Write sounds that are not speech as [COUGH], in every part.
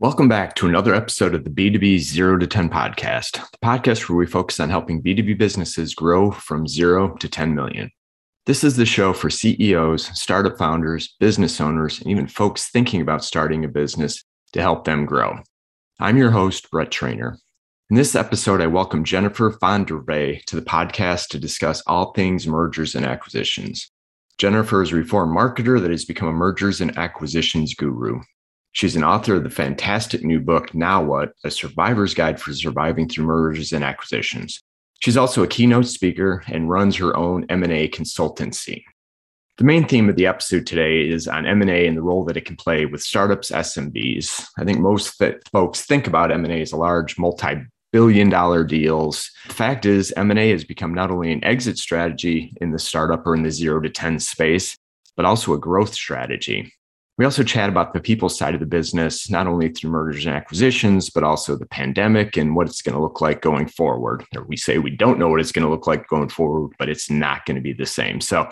Welcome back to another episode of the B2B Zero to 10 podcast, the podcast where we focus on helping B2B businesses grow from zero to 10 million. This is the show for CEOs, startup founders, business owners, and even folks thinking about starting a business to help them grow. I'm your host, Brett Trainer. In this episode, I welcome Jennifer Van to the podcast to discuss all things mergers and acquisitions. Jennifer is a reformed marketer that has become a mergers and acquisitions guru. She's an author of the fantastic new book, Now What? A Survivor's Guide for Surviving Through Mergers and Acquisitions. She's also a keynote speaker and runs her own M&A consultancy. The main theme of the episode today is on M&A and the role that it can play with startups, SMBs. I think most that folks think about M&A as a large multi-billion dollar deals. The fact is M&A has become not only an exit strategy in the startup or in the 0 to 10 space, but also a growth strategy. We also chat about the people side of the business, not only through mergers and acquisitions, but also the pandemic and what it's going to look like going forward. Or we say we don't know what it's going to look like going forward, but it's not going to be the same. So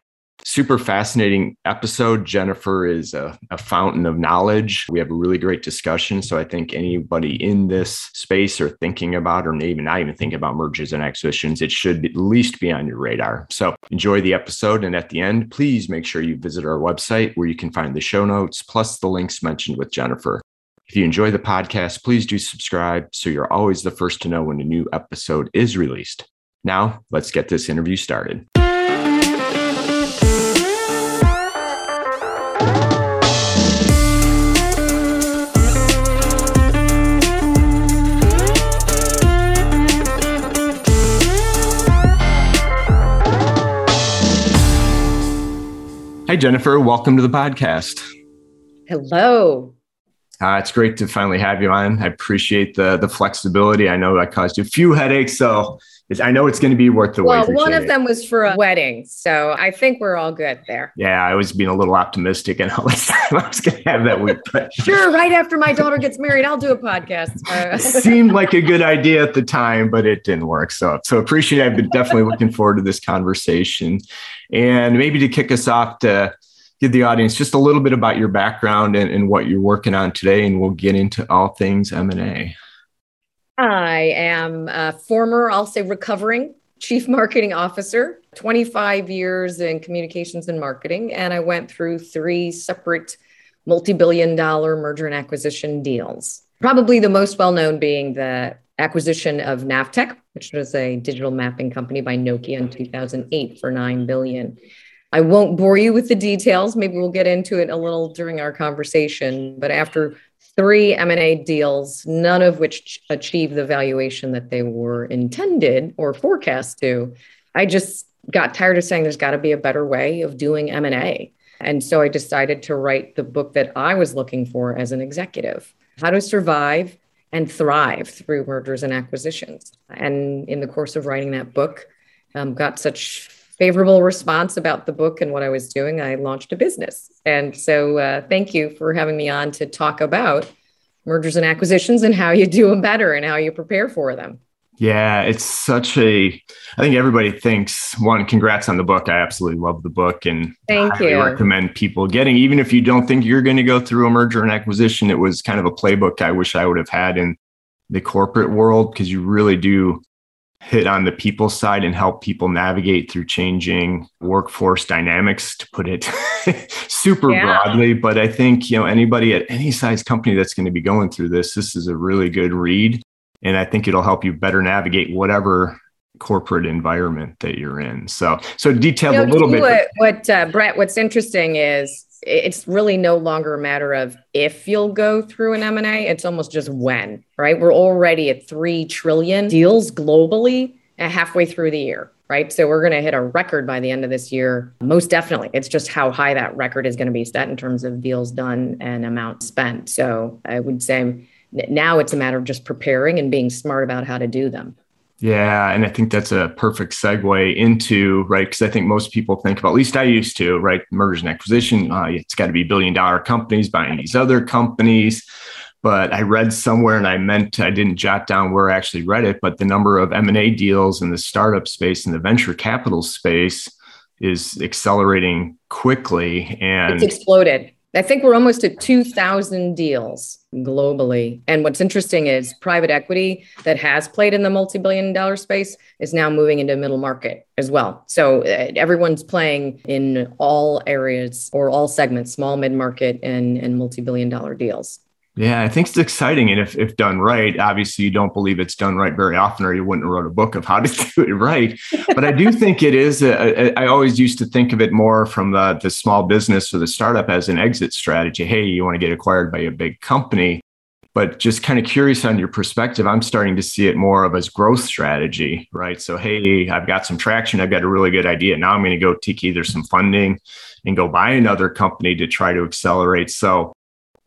super fascinating episode. Jennifer is a, a, fountain of knowledge. We have a really great discussion. So I think anybody in this space or thinking about, or even not even thinking about mergers and acquisitions, it should at least be on your radar. So enjoy the episode. And at the end, please make sure you visit our website where you can find the show notes plus the links mentioned with Jennifer. If you enjoy the podcast, please do subscribe so you're always the first to know when a new episode is released. Now, let's get this interview started. Hi, Jennifer. Welcome to the podcast. Hello. Uh, it's great to finally have you on. I appreciate the the flexibility. I know I caused you a few headaches, so I know it's going to be worth the well, wait. Well, one of them was for a wedding, so I think we're all good there. Yeah, I was being a little optimistic, and [LAUGHS] I was, I was going to have that week. But [LAUGHS] sure, right after my daughter gets married, I'll do a podcast. [LAUGHS] Uh, seemed like a good idea at the time, but it didn't work. So, so appreciate. It. I've been definitely looking forward to this conversation. And maybe to kick us off to give the audience just a little bit about your background and, and what you're working on today, and we'll get into all things M&A. I am a former, I'll say recovering chief marketing officer, 25 years in communications and marketing. And I went through three separate multi billion dollar merger and acquisition deals. Probably the most well known being the acquisition of Navteq, which was a digital mapping company by Nokia in 2008 for 9 billion. I won't bore you with the details. Maybe we'll get into it a little during our conversation. But after three M&A deals, none of which achieved the valuation that they were intended or forecast to, I just got tired of saying there's got to be a better way of doing M&A. And so I decided to write the book that I was looking for as an executive, How to Survive and thrive through mergers and acquisitions. And in the course of writing that book, um, got such favorable response about the book and what I was doing, I launched a business. And so, uh, thank you for having me on to talk about mergers and acquisitions and how you do them better and how you prepare for them. Yeah, it's such a. I think everybody thinks one. Congrats on the book. I absolutely love the book, and thank you. recommend people getting, even if you don't think you're going to go through a merger and acquisition. It was kind of a playbook I wish I would have had in the corporate world because you really do hit on the people side and help people navigate through changing workforce dynamics to put it [LAUGHS] super yeah. broadly but i think you know anybody at any size company that's going to be going through this this is a really good read and i think it'll help you better navigate whatever corporate environment that you're in so so detail you know, a little bit what, what uh, brett what's interesting is it's really no longer a matter of if you'll go through an M&A, it's almost just when, right? We're already at 3 trillion deals globally halfway through the year, right? So we're going to hit a record by the end of this year. Most definitely. It's just how high that record is going to be set in terms of deals done and amount spent. So I would say now it's a matter of just preparing and being smart about how to do them. Yeah, and I think that's a perfect segue into right because I think most people think about, at least I used to, right? Mergers and acquisition. Uh, it's got to be billion dollar companies buying these other companies. But I read somewhere, and I meant I didn't jot down where I actually read it, but the number of M and A deals in the startup space and the venture capital space is accelerating quickly, and it's exploded. I think we're almost at 2,000 deals globally. And what's interesting is private equity that has played in the multi billion dollar space is now moving into middle market as well. So uh, everyone's playing in all areas or all segments, small, mid market, and, and multi billion dollar deals. Yeah, I think it's exciting. And if, if done right, obviously you don't believe it's done right very often, or you wouldn't have wrote a book of how to [LAUGHS] do it right. But I do [LAUGHS] think it is. A, I always used to think of it more from the, the small business or the startup as an exit strategy. Hey, you want to get acquired by a big company. But just kind of curious on your perspective, I'm starting to see it more of as growth strategy, right? So, hey, I've got some traction. I've got a really good idea. Now I'm going to go take either some funding and go buy another company to try to accelerate. So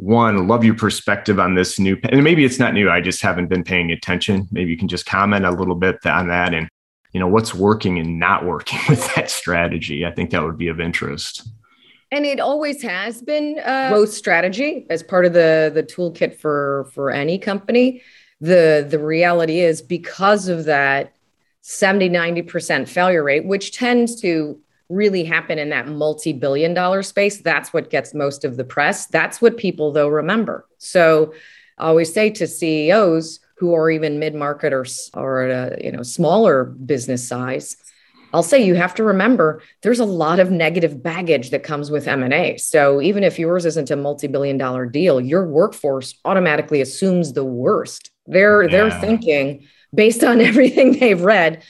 one, love your perspective on this new, and maybe it's not new. I just haven't been paying attention. Maybe you can just comment a little bit on that and, you know, what's working and not working [LAUGHS] with that strategy. I think that would be of interest. And it always has been a growth strategy as part of the the toolkit for for any company. The the reality is because of that 70 90% failure rate, which tends to really happen in that multi billion dollar space, that's what gets most of the press. That's what people, though, remember. So I always say to CEOs who are even mid market or, or at a you know, smaller business size, I'll say you have to remember there's a lot of negative baggage that comes with M&A. So even if yours isn't a multi-billion dollar deal, your workforce automatically assumes the worst. They're yeah. they're thinking based on [LAUGHS] everything they've read,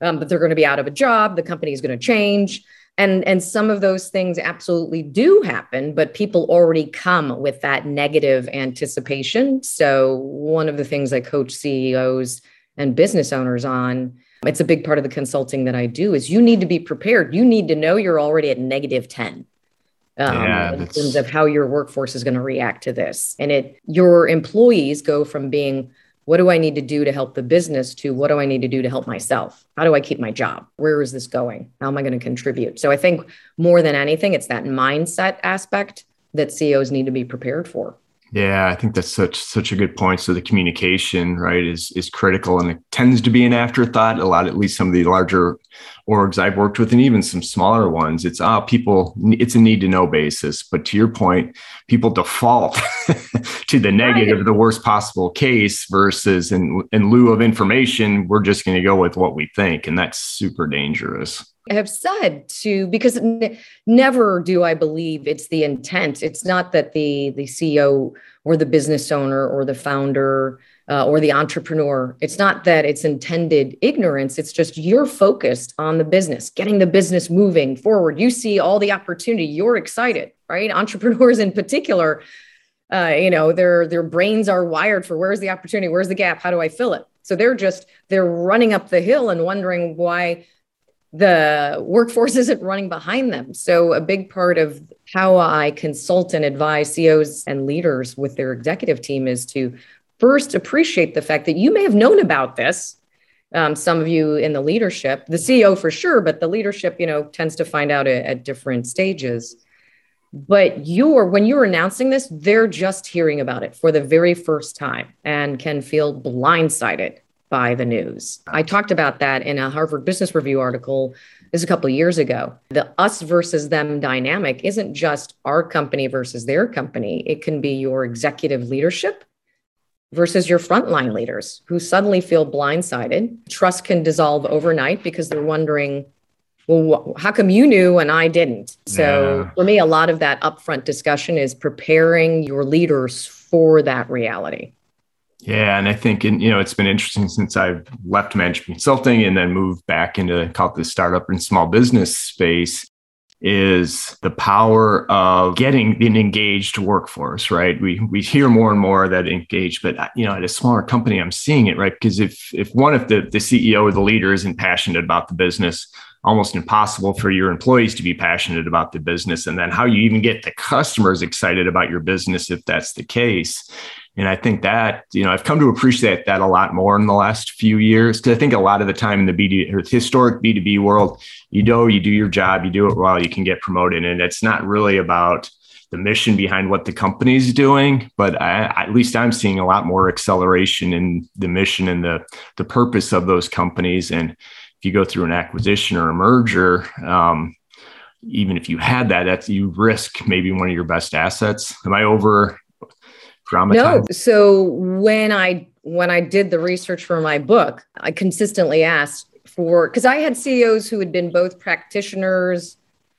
um, but they're going to be out of a job. The company is going to change. And, and some of those things absolutely do happen, but people already come with that negative anticipation. So, one of the things I coach CEOs and business owners on, it's a big part of the consulting that I do, is you need to be prepared. You need to know you're already at negative 10. Um, yeah, in terms of how your workforce is going to react to this. And it your employees go from being what do I need to do to help the business to what do I need to do to help myself? How do I keep my job? Where is this going? How am I going to contribute? So I think more than anything, it's that mindset aspect that CEOs need to be prepared for. Yeah, I think that's such such a good point. So the communication, right, is is critical, and it tends to be an afterthought. A lot, at least some of the larger orgs I've worked with, and even some smaller ones. It's ah, people. It's a need to know basis. But to your point, people default [LAUGHS] to the negative, the worst possible case, versus in in lieu of information, we're just going to go with what we think, and that's super dangerous I have said to because n- never do I believe it's the intent. It's not that the the CEO or the business owner or the founder uh, or the entrepreneur. It's not that it's intended ignorance. It's just you're focused on the business, getting the business moving forward. You see all the opportunity. You're excited, right? Entrepreneurs in particular, uh, you know, their their brains are wired for where's the opportunity, where's the gap, how do I fill it? So they're just they're running up the hill and wondering why the workforce [LAUGHS] isn't running behind them. So, a big part of how I consult and advise CEOs and leaders with their executive team is to first appreciate the fact that you may have known about this. Um, some of you in the leadership, the CEO for sure, but the leadership, you know, tends to find out at, at different stages. But you're, when you're announcing this, they're just hearing about it for the very first time and can feel blindsided by the news. I talked about that in a Harvard Business Review article this a couple of years ago. The us versus them dynamic isn't just our company versus their company. It can be your executive leadership versus your frontline leaders who suddenly feel blindsided. Trust can dissolve overnight because they're wondering, well, how come you knew and I didn't? So yeah. for me, a lot of that upfront discussion is preparing your leaders for that reality. Yeah, and I think in, you know it's been interesting since I've left management consulting and then moved back into call it the startup and small business space is the power of getting an engaged workforce, right? We we hear more and more that engaged, but you know, at a smaller company, I'm seeing it, right? Because if if one if the, the CEO or the leader isn't passionate about the business, almost impossible for your employees to be passionate about the business. And then how you even get the customers excited about your business if that's the case. And I think that, you know, I've come to appreciate that a lot more in the last few years. Cause I think a lot of the time in the BD or historic B2B world, you know, you do your job, you do it well, you can get promoted. And it's not really about the mission behind what the company's doing, but I, at least I'm seeing a lot more acceleration in the mission and the, the purpose of those companies. And you go through an acquisition or a merger, um, even if you had that, that's you risk maybe one of your best assets. Am I over dramatized? No. So when I when I did the research for my book, I consistently asked for because I had CEOs who had been both practitioners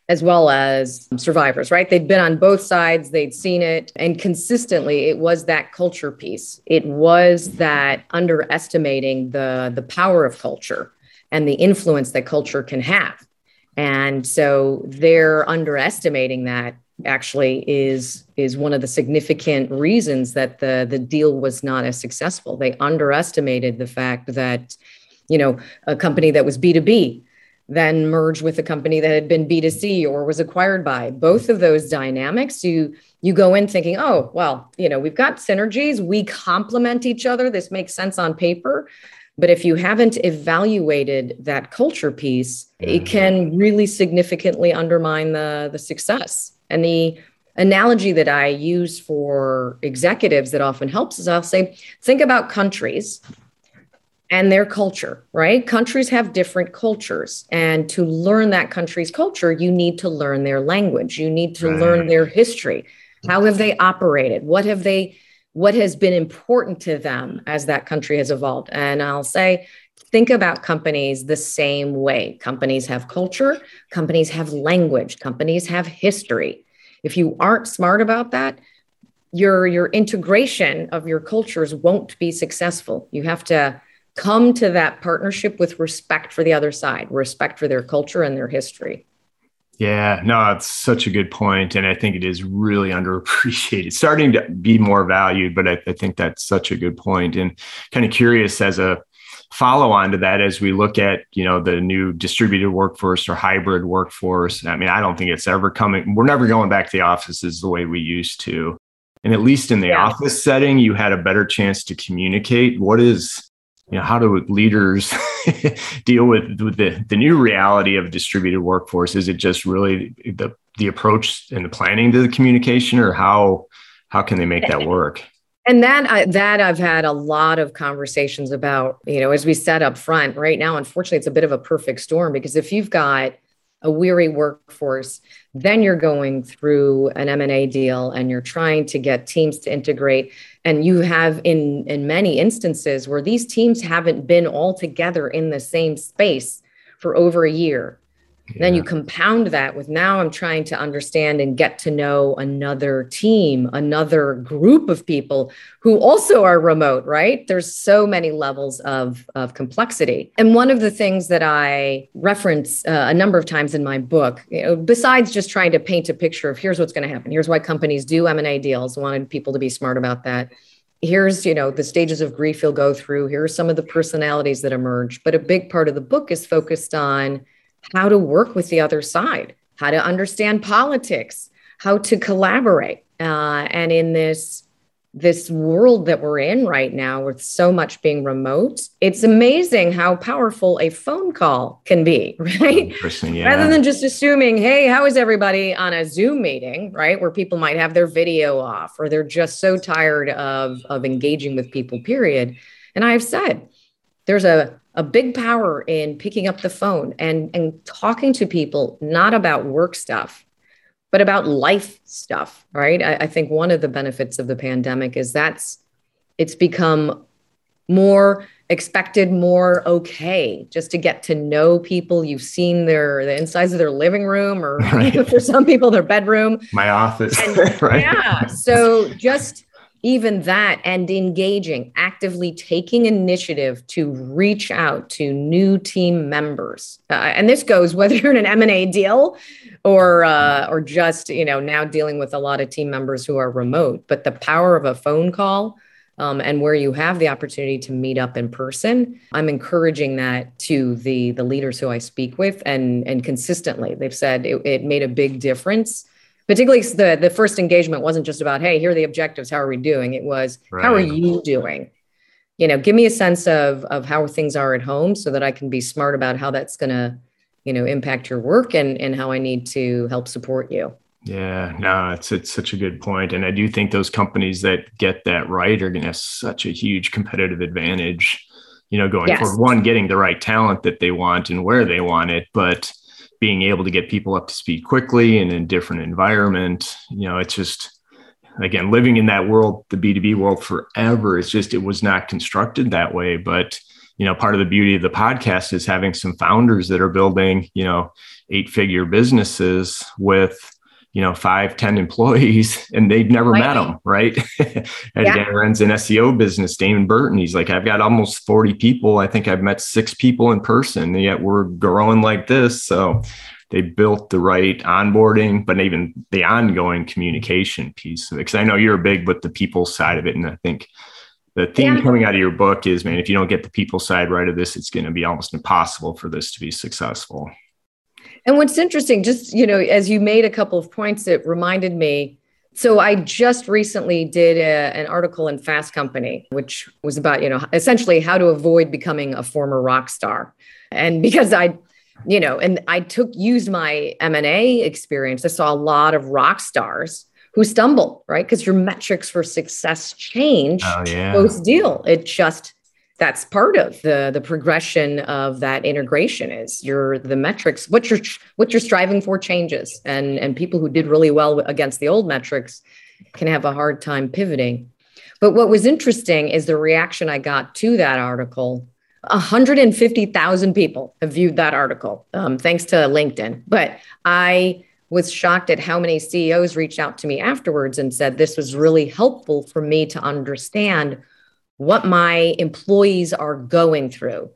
as well as survivors, right? They'd been on both sides, they'd seen it, and consistently it was that culture piece. It was that underestimating the the power of culture and the influence that culture can have. And so they're underestimating that actually is is one of the significant reasons that the the deal was not as successful. They underestimated the fact that you know a company that was B2B then merged with a company that had been B2C or was acquired by. Both of those dynamics you you go in thinking, "Oh, well, you know, we've got synergies, we complement each other, this makes sense on paper." But if you haven't evaluated that culture piece, mm-hmm. it can really significantly undermine the, the success. And the analogy that I use for executives that often helps is I'll say, think about countries and their culture, right? Countries have different cultures. And to learn that country's culture, you need to learn their language, you need to right. learn their history. How have they operated? What have they what has been important to them as that country has evolved. And I'll say, think about companies the same way. Companies have culture, companies have language, companies have history. If you aren't smart about that, your your integration of your cultures won't be successful. You have to come to that partnership with respect for the other side, respect for their culture and their history. Yeah, no, it's such a good point, and I think it is really [LAUGHS] underappreciated. Starting to be more valued, but I, I think that's such a good point. And kind of curious as a follow on to that, as we look at you know the new distributed workforce or hybrid workforce. I mean, I don't think it's ever coming. We're never going back to the offices the way we used to. And at least in the yeah. office setting, you had a better chance to communicate. What is you know how do leaders [LAUGHS] deal with, with the, the new reality of distributed workforce is it just really the the approach and the planning to the communication or how how can they make that [LAUGHS] work and that I, that I've had a lot of conversations about, you know, as we said up front. Right now, unfortunately, it's a bit of a perfect storm because if you've got a weary workforce, then you're going through an M&A deal and you're trying to get teams to integrate. And you have in in many instances where these teams haven't been all together in the same space for over a year yeah. Then you compound that with now I'm trying to understand and get to know another team, another group of people who also are remote, right? There's so many levels of, of complexity. And one of the things that I reference uh, a number of times in my book, you know, besides just trying to paint a picture of here's what's going to happen, here's why companies do M&A deals, wanted people to be smart about that here's you know the stages of grief you'll go through here are some of the personalities that emerge but a big part of the book is focused on how to work with the other side, how to understand politics, how to collaborate. Uh, and in this this world that we're in right now with so much being remote it's amazing how powerful a phone call can be [LAUGHS] right yeah. rather than just assuming hey how is everybody on a zoom meeting right where people might have their video off or they're just so tired of of engaging with people period and i've said there's a a big power in picking up the phone and, and talking to people, not about work stuff, but about life stuff, right? I, I think one of the benefits of the pandemic is that's it's become more expected, more okay, just to get to know people. You've seen their the insides of their living room, or [LAUGHS] right. [LAUGHS] for some people, their bedroom, my office. And, [LAUGHS] right. Yeah. So just even that and engaging actively taking initiative to reach out to new team members. Uh, and this goes whether you're in an m&a deal or uh, or just you know now dealing with a lot of team members who are remote but the power of a phone call um, and where you have the opportunity to meet up in person i'm encouraging that to the the leaders who i speak with and and consistently. They've said it, it made a big difference particularly the the first engagement wasn't just about hey here are the objectives. How are we doing? It was right. how are you doing? You know give me a sense of of how things are at home so that i can be smart about how that's going to you know impact your work and and how i need to help support you. Yeah no it's it's such a good point and i do think those companies that get that right are going to have such a huge competitive advantage you know going yes. forward one getting the right talent that they want and where they want it but being able to get people up to speed quickly and in different environment. You know, it's just again living in that world, the B2B world forever. It's just it was not constructed that way. But you know, part of the beauty of the podcast is having some founders that are building, you know, eight figure businesses with you know five ten employees [LAUGHS] and they've never right. met them right [LAUGHS] and yeah. again runs an seo business damon burton he's like i've got almost 40 people i think i've met six people in person and yet we're growing like this so they built the right onboarding but even the ongoing communication piece because i know you're big with the people side of it and i think the theme yeah. coming out of your book is man if you don't get the people side right of this it's going to be almost impossible for this to be successful and what's interesting, just, you know, as you made a couple of points, it reminded me. So I just recently did a, an article in Fast Company, which was about, you know, essentially how to avoid becoming a former rock star. And because I, you know, and I took used my M&A experience, I saw a lot of rock stars who stumble, right? Because your metrics for success change oh, yeah. post deal. It just that's part of the the progression of that integration is your the metrics what you're what you're striving for changes. And and people who did really well against the old metrics can have a hard time pivoting. But what was interesting is the reaction i got to that article. 150,000 people have viewed that article um, thanks to linkedin. But i was shocked at how many ceos reached out to me afterwards and said this was really helpful for me to understand what my employees are going through.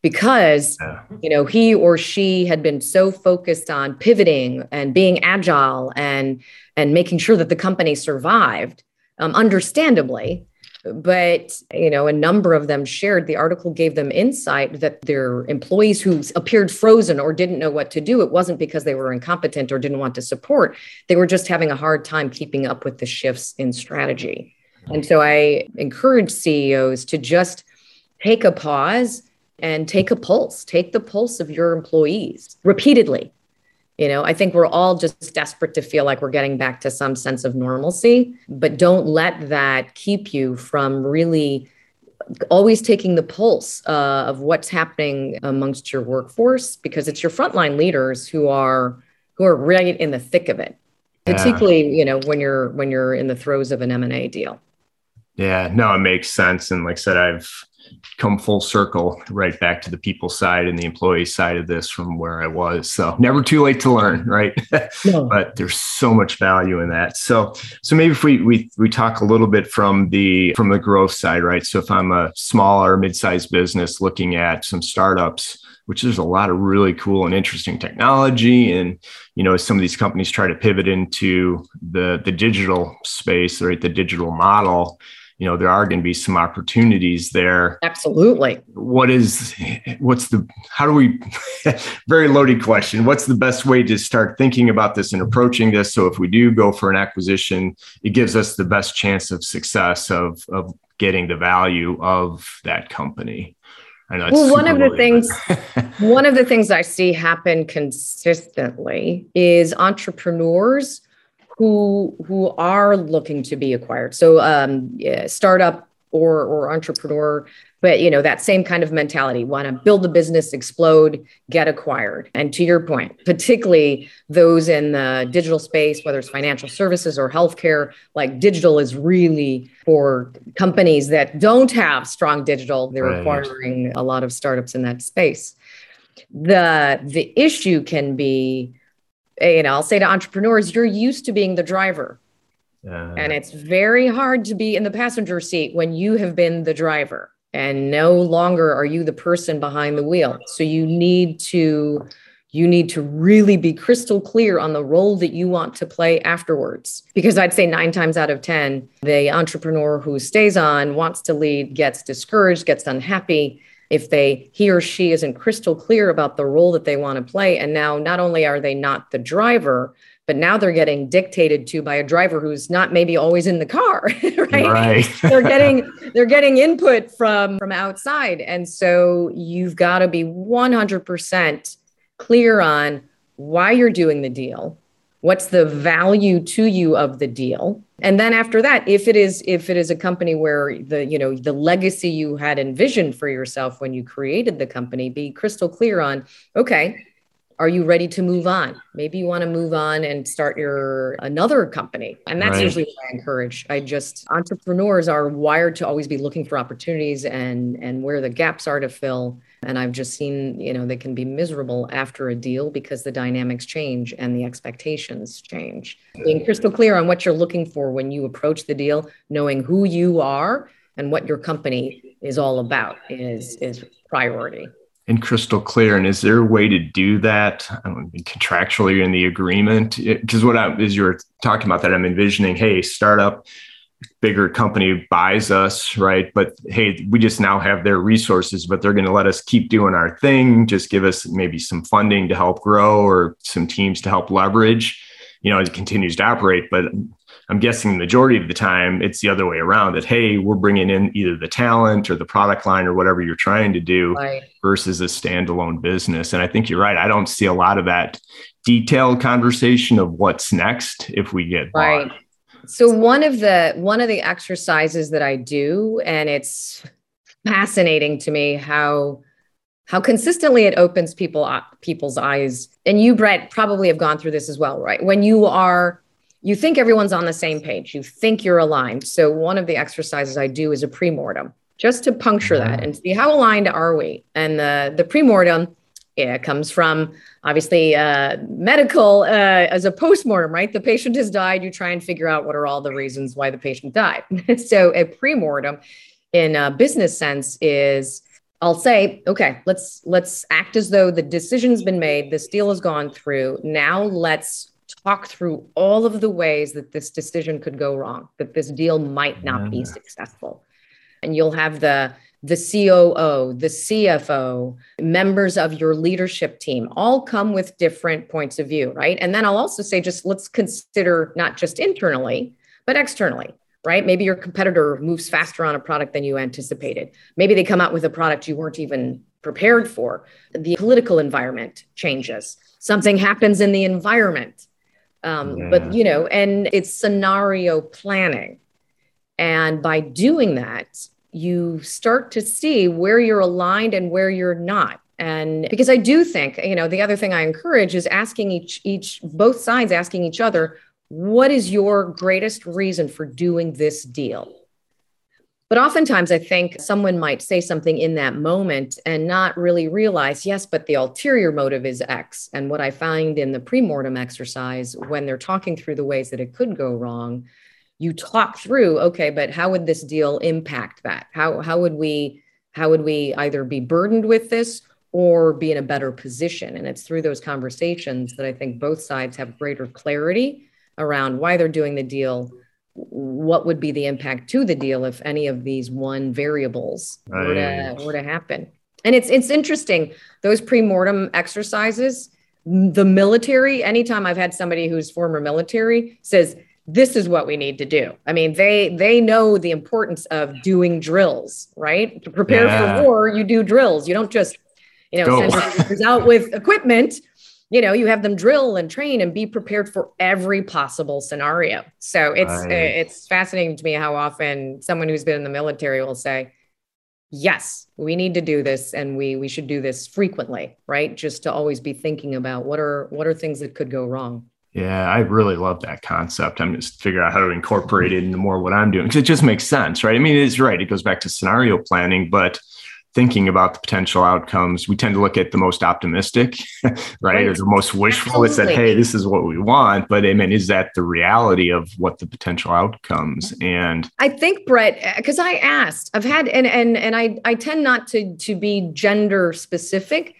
Because yeah. you know he or she had been so focused on pivoting and being agile and and making sure that the company survived um, understandably. But you know a number of them shared the article gave them insight that their employees who appeared frozen or didn't know what to do it wasn't because they were incompetent or didn't want to support. They were just having a hard time keeping up with the shifts in strategy and so I encourage CEOs to just take a pause and take a pulse, take the pulse of your employees repeatedly. You know, I think we're all just desperate to feel like we're getting back to some sense of normalcy, but don't let that keep you from really always taking the pulse uh, of what's happening amongst your workforce because it's your frontline leaders who are who are right in the thick of it particularly you know when you're when you're in the throes of an m&a deal yeah, no, it makes sense. And like I said, I've come full circle right back to the people side and the employee side of this from where I was. So never too late to learn, right? [LAUGHS] No. but there's so much value in that. So so maybe if we we we talk a little bit from the from the growth side, right? So if I'm a small or mid-sized business looking at some startups, which there's a lot of really cool and interesting technology and you know as some of these companies try to pivot into the the digital space right the digital model you know there are going to be some opportunities there. Absolutely. What is what's the how do we [LAUGHS] very loaded question. What's the best way to start thinking about this and approaching this? So if we do go for an acquisition it gives us the best chance of success of of getting the value of that company. Well, one of the things, [LAUGHS] one of the things I see happen consistently is entrepreneurs who who are looking to be acquired. So um, yeah, startup or or entrepreneur, but you know that same kind of mentality: want to build the business, explode, get acquired. And to your point, particularly those in the digital space, whether it's financial services or healthcare, like digital is really for companies that don't have strong digital. They're right. acquiring a lot of startups in that space. The the issue can be you know, I'll say to entrepreneurs, you're used to being the driver. Uh, and it's very hard to be in the passenger seat when you have been the driver and no longer are you the person behind the wheel. So you need to you need to really be crystal clear on the role that you want to play afterwards. Because I'd say 9 times out of 10, the entrepreneur who stays on wants to lead gets discouraged, gets unhappy, if they he or she isn't crystal clear about the role that they want to play. And now not only are they not the driver but now they're getting dictated to by a driver who's not maybe always in the car [LAUGHS] right, right. they're getting they're getting input from from outside. And so you've got to be 100% clear on why you're doing the deal what's the value to you of the deal? And then after that if it is if it is a company where the you know the legacy you had envisioned for yourself when you created the company be crystal clear on okay are you ready to move on? Maybe you want to move on and start your another company. And that's right. usually what I encourage. I just entrepreneurs are wired to always be looking for opportunities and and where the gaps are to fill. And I've just seen, you know, they can be miserable after a deal because the dynamics change and the expectations change. Being crystal clear on what you're looking for when you approach the deal, knowing who you are and what your company is all about is is priority and crystal clear. And is there a way to do that um, contractually in the agreement? Because what I, as you're talking about that, I'm envisioning, hey, startup, bigger company buys us, right? But hey, we just now have their resources, but they're going to let us keep doing our thing. Just give us maybe some funding to help grow or some teams to help leverage. You know, as it continues to operate, but I'm guessing the majority of the time it's the other way around that, hey, we're bringing in either the talent or the product line or whatever you're trying to do right. versus a standalone business. And I think you're right. I don't see a lot of that detailed conversation of what's next if we get right. Bought. So one of the one of the exercises that I do, and it's fascinating to me how how consistently it opens people people's eyes. And you, Brett, probably have gone through this as well, right? When you are you think everyone's on the same page. You think you're aligned. So one of the exercises I do is a pre-mortem, just to puncture mm-hmm. that and see how aligned are we. And the the pre-mortem yeah, comes from obviously uh, medical uh, as a post-mortem, right? The patient has died. You try and figure out what are all the reasons why the patient died. [LAUGHS] so a pre-mortem, in a business sense, is I'll say, okay, let's let's act as though the decision's been made, this deal has gone through. Now let's talk through all of the ways that this decision could go wrong, that this deal might not yeah. be successful. And you'll have the the COO, the CFO, members of your leadership team all come with different points of view, right? And then I'll also say just let's consider not just internally, but externally, right? Maybe your competitor moves faster on a product than you anticipated. Maybe they come out with a product you weren't even prepared for. The political environment changes. Something happens in the environment um, yeah. But, you know, and it's scenario planning. And by doing that, you start to see where you're aligned and where you're not. And because I do think, you know, the other thing I encourage is asking each, each, both sides asking each other, what is your greatest reason for doing this deal? But oftentimes, I think someone might say something in that moment and not really realize, yes, but the ulterior motive is X. And what I find in the pre-mortem exercise, when they're talking through the ways that it could go wrong, you talk through, okay, but how would this deal impact that? How how would we how would we either be burdened with this or be in a better position? And it's through those conversations that I think both sides have greater clarity around why they're doing the deal what would be the impact to the deal if any of these one variables right. were, to, were to happen? And it's it's interesting those pre-mortem exercises the military anytime i've had somebody who's former military says this is what we need to do. I mean they they know the importance of doing drills right? To prepare yeah. for war you do drills. You don't just you know out with equipment you know you have them drill and train and be prepared for every possible scenario so it's uh, right. it's fascinating to me how often someone who's been in the military will say yes we need to do this and we we should do this frequently right just to always be thinking about what are what are things that could go wrong yeah, I really love that concept. I'm just figuring out how to incorporate it into more what I'm doing because it just makes sense, right? I mean, it's right. It goes back to scenario planning, but thinking about the potential outcomes, we tend to look at the most optimistic, right? [LAUGHS] right. Or the most wishful. Absolutely. It's that, hey, this is what we want. But I mean, is that the reality of what the potential outcomes? Mm-hmm. And I think, Brett, eh, because I asked, I've had and and and I I tend not to to be gender specific,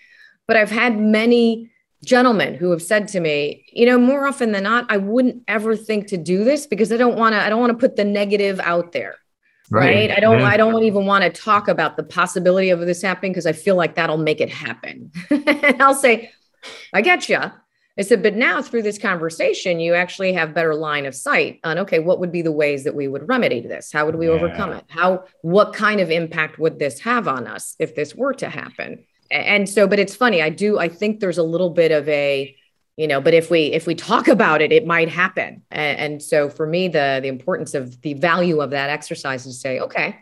but I've had many gentlemen who have said to me, you know, more often than not, I wouldn't ever think to do this because I don't want to, I don't want to put the negative out there right, right? i don't yeah. i don't even want to talk about the possibility of this happening because i feel like that'll make it happen [LAUGHS] and i'll say i get you i said but now through this conversation you actually have better line of sight on okay what would be the ways that we would remedy this how would we yeah. overcome it how what kind of impact would this have on us if this were to happen and so but it's funny i do i think there's a little bit of a you know but if we if we talk about it it might happen and, and, so for me the the importance of the value of that exercise is to say okay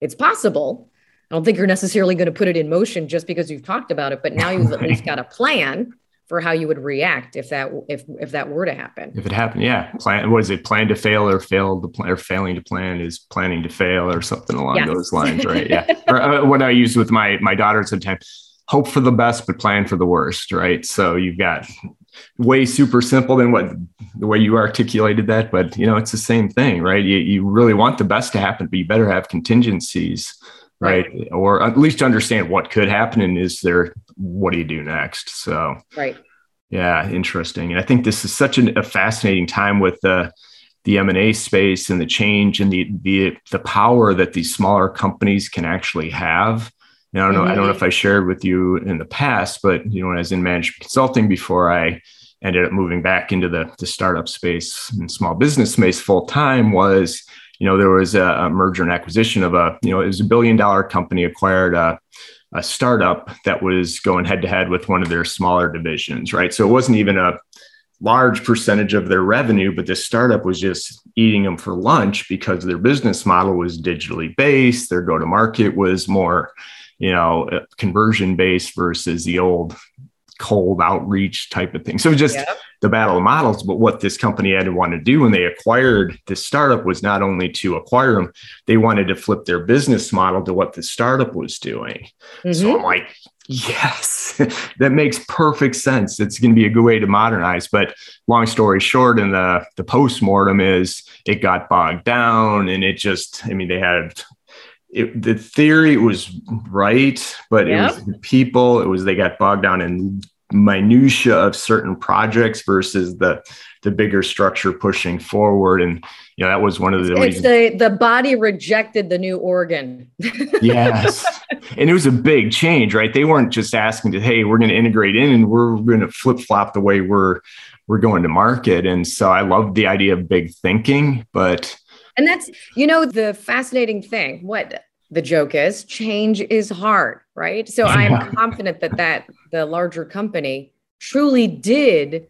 it's possible i don't think you're necessarily going to put it in motion just because you've talked about it but now you've at least [LAUGHS] got a plan for how you would react if that if if that were to happen. If it happened, yeah. Plan was it plan to fail or fail to plan or failing to plan is planning to fail or something along yes. those lines, right? [LAUGHS] Yeah. or uh, what I use with my my daughter sometimes hope for the best but plan for the worst, right? So you've got way super simple than what the way you articulated that, but you know it's the same thing, right? You you really want the best to happen, but you better have contingencies right? right? Or at least understand what could happen and is there what do you do next? So right. Yeah, interesting. And I think this is such an, a fascinating time with the the M&A space and the change and the the the power that these smaller companies can actually have. And I don't know, mm-hmm. I don't know if I shared with you in the past, but you know, when I was in management consulting before I ended up moving back into the, the startup space and small business space full time was you know, there was a, a, merger and acquisition of a, you know, it was a billion dollar company acquired a, a startup that was going head to head with one of their smaller divisions, right? So it wasn't even a large percentage of their revenue, but this startup was just eating them for lunch because their business model was digitally based. Their go to market was more, you know, conversion based versus the old cold outreach type of thing. So just yep. the battle of models. But what this company had to want to do when they acquired this startup was not only to acquire them, they wanted to flip their business model to what the startup was doing. Mm-hmm. So I'm like, yes, [LAUGHS] that makes perfect sense. It's going to be a good way to modernize. But long story short, in the the post mortem is it got bogged down, and it just, I mean, they had it, the theory was right, but yep. it was the people. It was they got bogged down in minutia of certain projects versus the the bigger structure pushing forward. And you know that was one of the it's reasons. the the body rejected the new organ. [LAUGHS] yes, and it was a big change, right? They weren't just asking to, hey, we're going to integrate in and we're going to flip flop the way we're we're going to market. And so I love the idea of big thinking, but and that's, you know, the fascinating thing. What the joke is, change is hard, right? So I'm confident that that the larger company truly did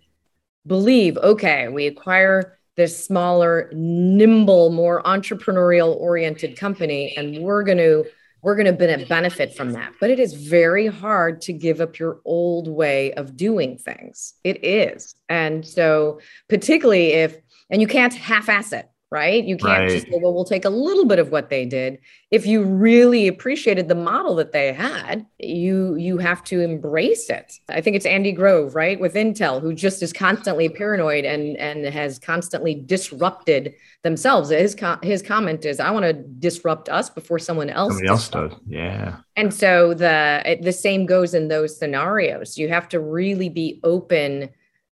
believe, okay, we acquire this smaller, nimble, more entrepreneurial oriented company and we're going to we're going to benefit from that. But it is very hard to give up your old way of doing things. It is. And so, particularly if, and you can't half ass it, right? You can't right. just say, well, we'll take a little bit of what they did. If you really appreciated the model that they had, you you have to embrace it. I think it's Andy Grove, right, with Intel, who just is constantly paranoid and and has constantly disrupted themselves. His his comment is, I want to disrupt us before someone else. Somebody else does, yeah. And so the it, the same goes in those scenarios. You have to really be open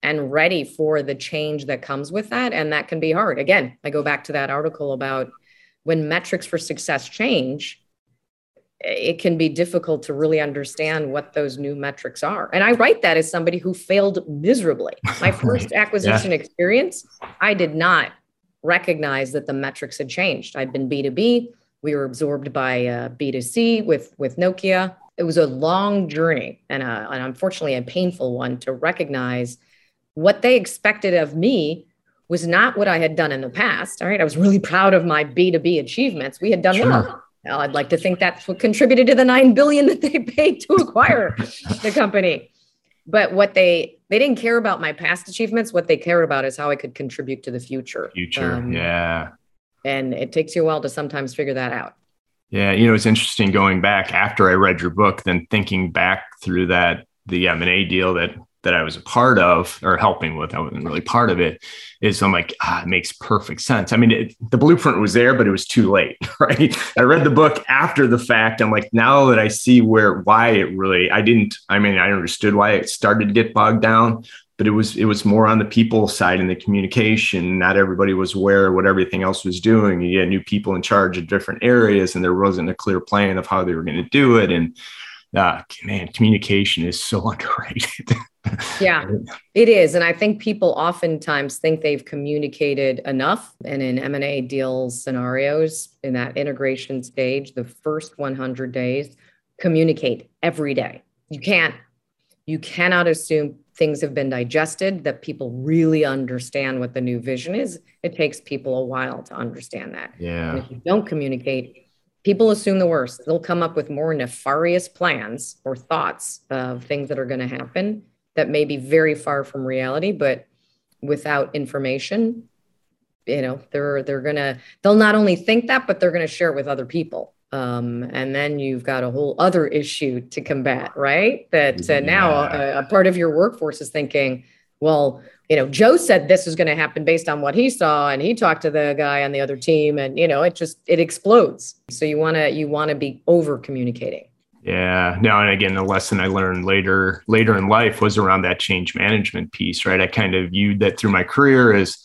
and ready for the change that comes with that. And that can be hard. Again, I go back to that article about when metrics for success change, it can be difficult to really understand what those new metrics are. And I write that as somebody who failed miserably. [LAUGHS] My first acquisition yeah. experience, I did not recognize that the metrics had changed. I'd been B2B, we were absorbed by uh, B2C with, with Nokia. It was a long journey and, a, and unfortunately a painful one to recognize what they expected of me was not what I had done in the past. All right. I was really proud of my B2B achievements. We had done sure. well. Well, I'd like to think that's what contributed to the nine billion that they [LAUGHS] paid to acquire the [LAUGHS] company. But what they they didn't care about my past achievements. What they cared about is how I could contribute to the future. Future, um, yeah. And it takes you a while to sometimes figure that out. Yeah, you know, it's interesting going back after I read your book, then thinking back through that the M and A deal that that I was a part of or helping with, I wasn't really part of it, is I'm like, ah, it makes perfect sense. I mean, it, the blueprint was there, but it was too late, [LAUGHS] right? I read the book after the fact. I'm like, now that I see where, why it really, I didn't, I mean, I understood why it started to get bogged down, but it was, it was more on the people side and the communication. Not everybody was aware of what everything else was doing. You had new people in charge of different areas and there wasn't a clear plan of how they were going to do it. And, uh, man, communication is so [LAUGHS] underrated. Yeah, [LAUGHS] it is. And I think people oftentimes think they've communicated enough. And in M&A deals scenarios, in that integration stage, the first 100 days, communicate every day. You can't, you cannot assume things have been digested, that people really understand what the new vision is. It takes people a while to understand that. Yeah. And if you don't communicate, people assume the worst. They'll come up with more nefarious plans or thoughts of things that are going to happen. That may be very far from reality, but without information, you know, they're they're gonna they'll not only think that, but they're gonna share it with other people. Um, and then you've got a whole other issue to combat, right? That uh, now a, a part of your workforce is thinking, well, you know, Joe said this was going to happen based on what he saw, and he talked to the guy on the other team, and you know, it just it explodes. So you want to you want to be over communicating. Yeah. No, and again, the lesson I learned later later in life was around that change management piece, right? I kind of viewed that through my career as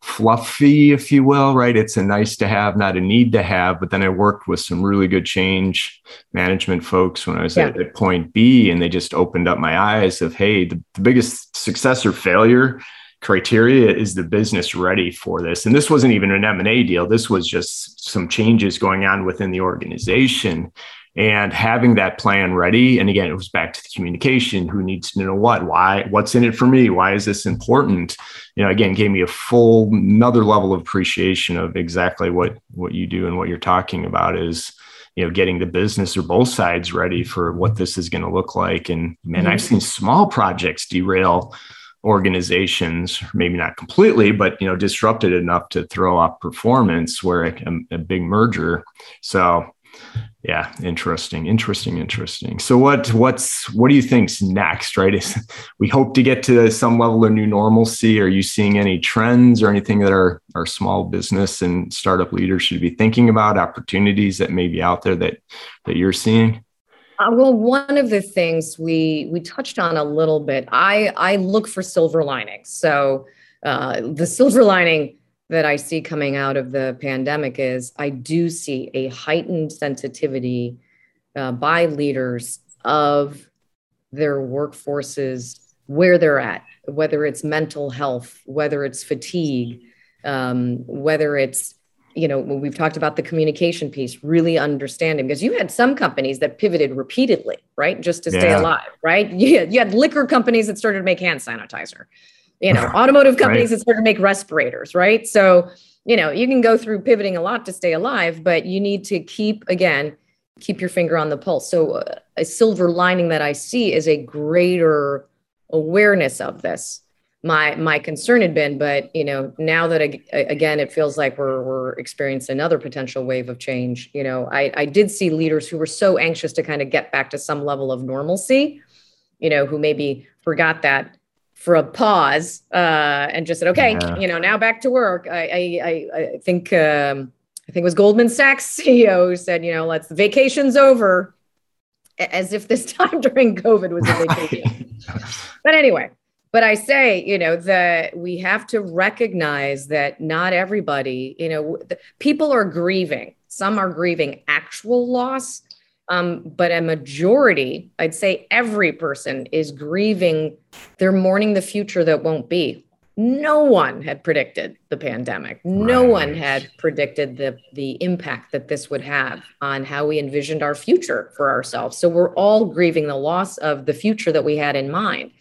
fluffy, if you will, right? It's a nice to have, not a need to have. But then I worked with some really good change management folks when I was yeah. at, at, point B, and they just opened up my eyes of, hey, the, the biggest success or failure criteria is the business ready for this and this wasn't even an m&a deal this was just some changes going on within the organization and having that plan ready and again it was back to the communication who needs to know what why what's in it for me why is this important? You know again gave me a full another level of appreciation of exactly what what you do and what you're talking about is you know getting the business or both sides ready for what this is going to look like. And man mm-hmm. i've seen small projects derail organizations maybe not completely but you know disrupted enough to throw off performance where a, a big merger. So yeah interesting interesting interesting. So what what's what do you think's next right? Is we hope to get to some level of new normalcy. Are you seeing any trends or anything that our our small business and startup leaders should be thinking about opportunities that may be out there that that you're seeing? Uh, well one of the things we we touched on a little bit i i look for silver linings. So uh, the silver lining that I see coming out of the pandemic is I do see a heightened sensitivity uh, by leaders of their workforces, where they're at, whether it's mental health, whether it's fatigue, um, whether it's you know we've talked about the communication piece really understanding because you had some companies that pivoted repeatedly right? Just to stay yeah. alive right? [LAUGHS] You had, you had liquor companies that started to make hand sanitizer you know, [LAUGHS] automotive companies right. that started to make respirators, right? So, you know, you can go through pivoting a lot to stay alive, but you need to keep, again, keep your finger on the pulse. So, uh, a silver lining that I see is a greater awareness of this. My my concern had been, but you know, now that again, it feels like we're we're experiencing another potential wave of change. You know, I I did see leaders who were so anxious to kind of get back to some level of normalcy. You know, who maybe forgot that for a pause uh, and just said, okay, yeah. you know, now back to work. I, I, I think, um, I think it was Goldman Sachs [LAUGHS] CEO who said, you know, let's vacation's over as if this [LAUGHS] time during COVID was a [LAUGHS] vacation. but anyway, but I say, you know, that we have to recognize that not everybody, you know, people are grieving. Some are grieving actual loss, um, but a majority, I'd say every person is grieving, they're mourning the future that won't be. No one had predicted the pandemic. No right. one had predicted the, the impact that this would have on how we envisioned our future for ourselves. So we're all grieving the loss of the future that we had in mind.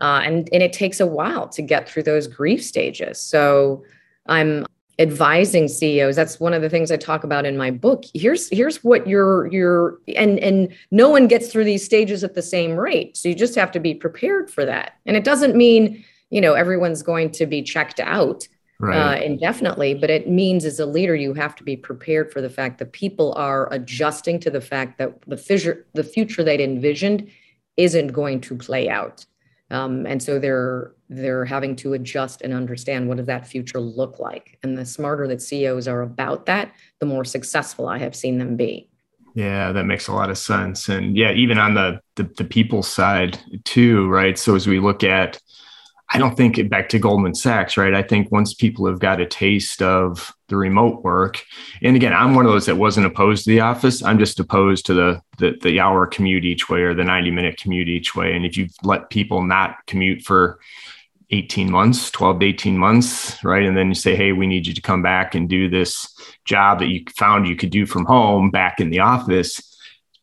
Uh, and, and it takes a while to get through those grief stages. So I'm advising CEOs. That's one of the things I talk about in my book. Here's here's what you're you're and and no one gets through these stages at the same rate. So you just have to be prepared for that. And it doesn't mean you know everyone's going to be checked out right. uh, indefinitely, but it means as a leader you have to be prepared for the fact that people are adjusting to the fact that the future the future they'd envisioned isn't going to play out. Um, and so they're they're having to adjust and understand what does that future look like. And the smarter that CEOs are about that, the more successful I have seen them be. Yeah, that makes a lot of sense. And yeah, even on the the, the people side too, right? So as we look at I don't think it back to Goldman Sachs, right? I think once people have got a taste of the remote work, and again, I'm one of those that wasn't opposed to the office. I'm just opposed to the the, the hour commute each way or the 90 minute commute each way. And if you let people not commute for 18 months, 12 to 18 months, right? And then you say, hey, we need you to come back and do this job that you found you could do from home back in the office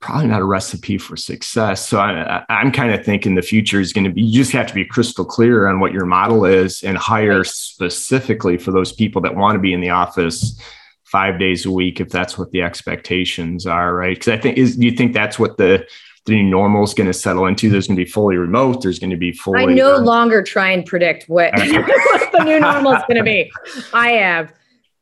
probably not a recipe for success. So I, am kind of thinking the future is going to be, you just have to be crystal clear on what your model is and hire specifically for those people that want to be in the office five days a week, if that's what the expectations are. Right. Cause I think is, do you think that's what the, the new normal is going to settle into. There's going to be fully remote. There's going to be fully. I no uh, longer try and predict what, [LAUGHS] what the new normal is going to be. I have.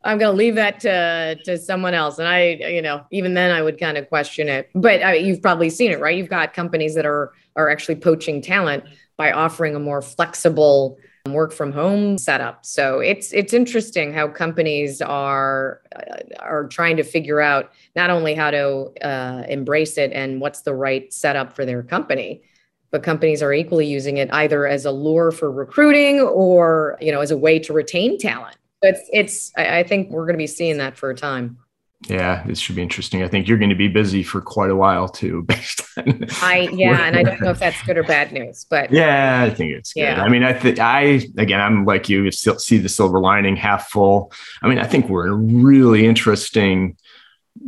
I'm going to leave that to to someone else. And I, you know, even then I would kind of question it. But uh, you've probably seen it, right? You've got companies that are are actually poaching talent by offering a more flexible work from home setup. So it's it's interesting how companies are uh, are trying to figure out not only how to uh, embrace it and what's the right setup for their company, but companies are equally using it either as a lure for recruiting or you know as a way to retain talent. It's it's I think we're going to be seeing that for a time. Yeah, this should be interesting. I think you're going to be busy for quite a while too, [LAUGHS] based on. I yeah, and I don't know if that's good or bad news, but yeah, I think it's good. Yeah. I mean, I think I again, I'm like you, see the silver lining half full. I mean, I think we're in a really interesting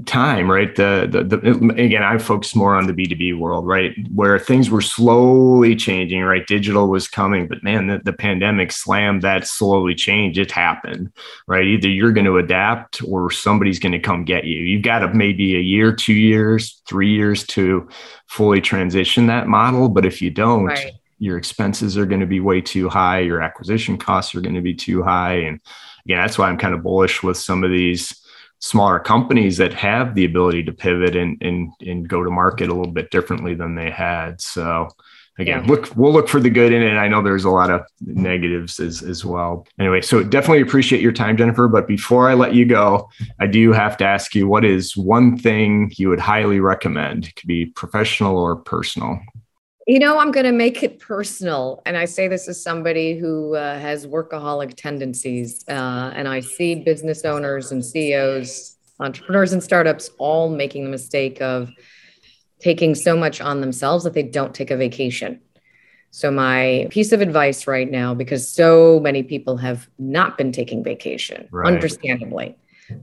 time, right? The, the, the again, I focus more on the B2B world, right? Where things were slowly changing, right? Digital was coming, but man, the, the pandemic slammed that slowly change. It happened, right? Either you're going to adapt or somebody's going to come get you. You've got to maybe a year, two years, three years to fully transition that model. But if you don't, right. your expenses are going to be way too high. Your acquisition costs are going to be too high. And again, that's why I'm kind of bullish with some of these smaller companies that have the ability to pivot and and, and go to market a little bit differently than they had. So again, look, we'll look for the good in it. I know there's a lot of negatives as, as well. Anyway, so definitely appreciate your time, Jennifer. But before I let you go, I do have to ask you what is one thing you would highly recommend? It could be professional or personal. You know, I'm going to make it personal. And I say this as somebody who uh, has workaholic tendencies. Uh, and I see business owners and CEOs, entrepreneurs and startups all making the mistake of taking so much on themselves that they don't take a vacation. So, my piece of advice right now, because so many people have not been taking vacation, right. understandably,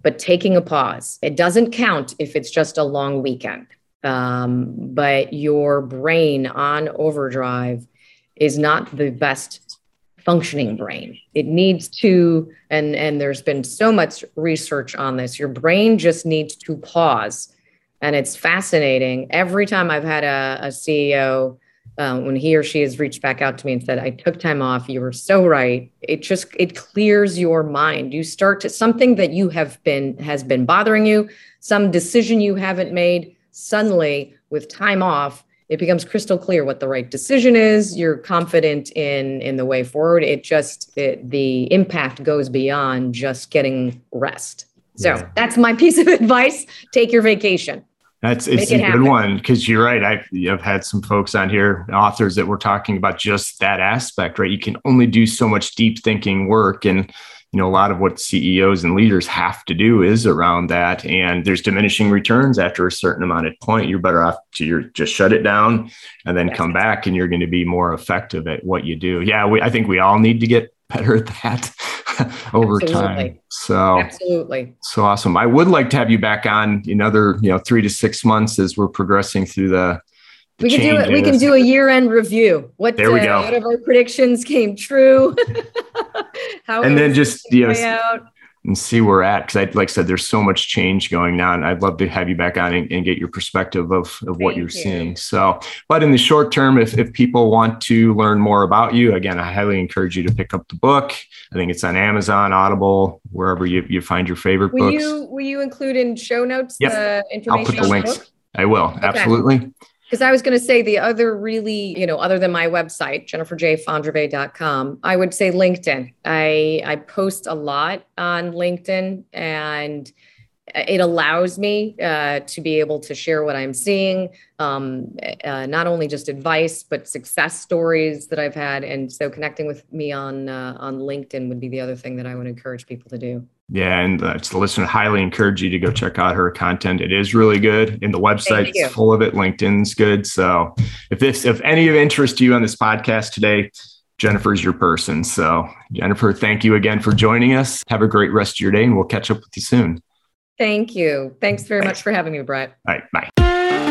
but taking a pause. It doesn't count if it's just a long weekend um, but your brain on overdrive is not the best functioning brain. It needs to and and there's been so much research on this. Your brain just needs to pause. And it's fascinating. Every time i've had a, a ceo um, when he or she has reached back out to me and said i took time off. You were so right. It just it clears your mind. You start to something that you have been has been bothering you some decision you haven't made suddenly with time off it becomes crystal clear what the right decision is you're confident in in the way forward it just it, the impact goes beyond just getting rest so yeah. that's my [LAUGHS] piece of advice take your vacation that's it's a good one because you're right. I've, I've had some folks on here, authors that were talking about just that aspect, right? You can only do so much deep thinking work, and you know a lot of what ceos and leaders have to do is around that and there's diminishing returns after a certain amount of point. You're better off to your just shut it down and then come back and you're going to be more effective at what you do. Yeah we, i think we all need to get better at that [LAUGHS] over absolutely. time. So absolutely. so awesome. I would like to have you back on another you know three to six months as we're progressing through the we can do it. We can do a year-end review. What there we uh, go. What of our predictions came true? [LAUGHS] How and then just you know out? and see where we're at because I like I said, there's so much change going on. I'd love to have you back on and, and get your perspective of of what you're you. seeing. So, but in the short term, if if people want to learn more about you, again, I highly encourage you to pick up the book. I think it's on Amazon, Audible, wherever you, you find your favorite will books. You, will you include in show notes yep. the information? I'll put the links. The I will okay. absolutely. Because I was going to say the other really, you know, other than my website, jenniferjfondrevay.com, I would say LinkedIn. I, I post a lot on LinkedIn and it allows me uh, to be able to share what I'm seeing, um, uh, not only just advice, but success stories that I've had. And so connecting with me on, uh, on LinkedIn would be the other thing that I would encourage people to do. Yeah, and uh, to listen, highly encourage you to go check out her content. It is really good, and the website's full of it. LinkedIn's good. So, if this, if any of interest to you on this podcast today, Jennifer's your person. So, Jennifer, thank you again for joining us. Have a great rest of your day, and we'll catch up with you soon. Thank you. Thanks very Thanks. much for having me, Brett. All right, bye.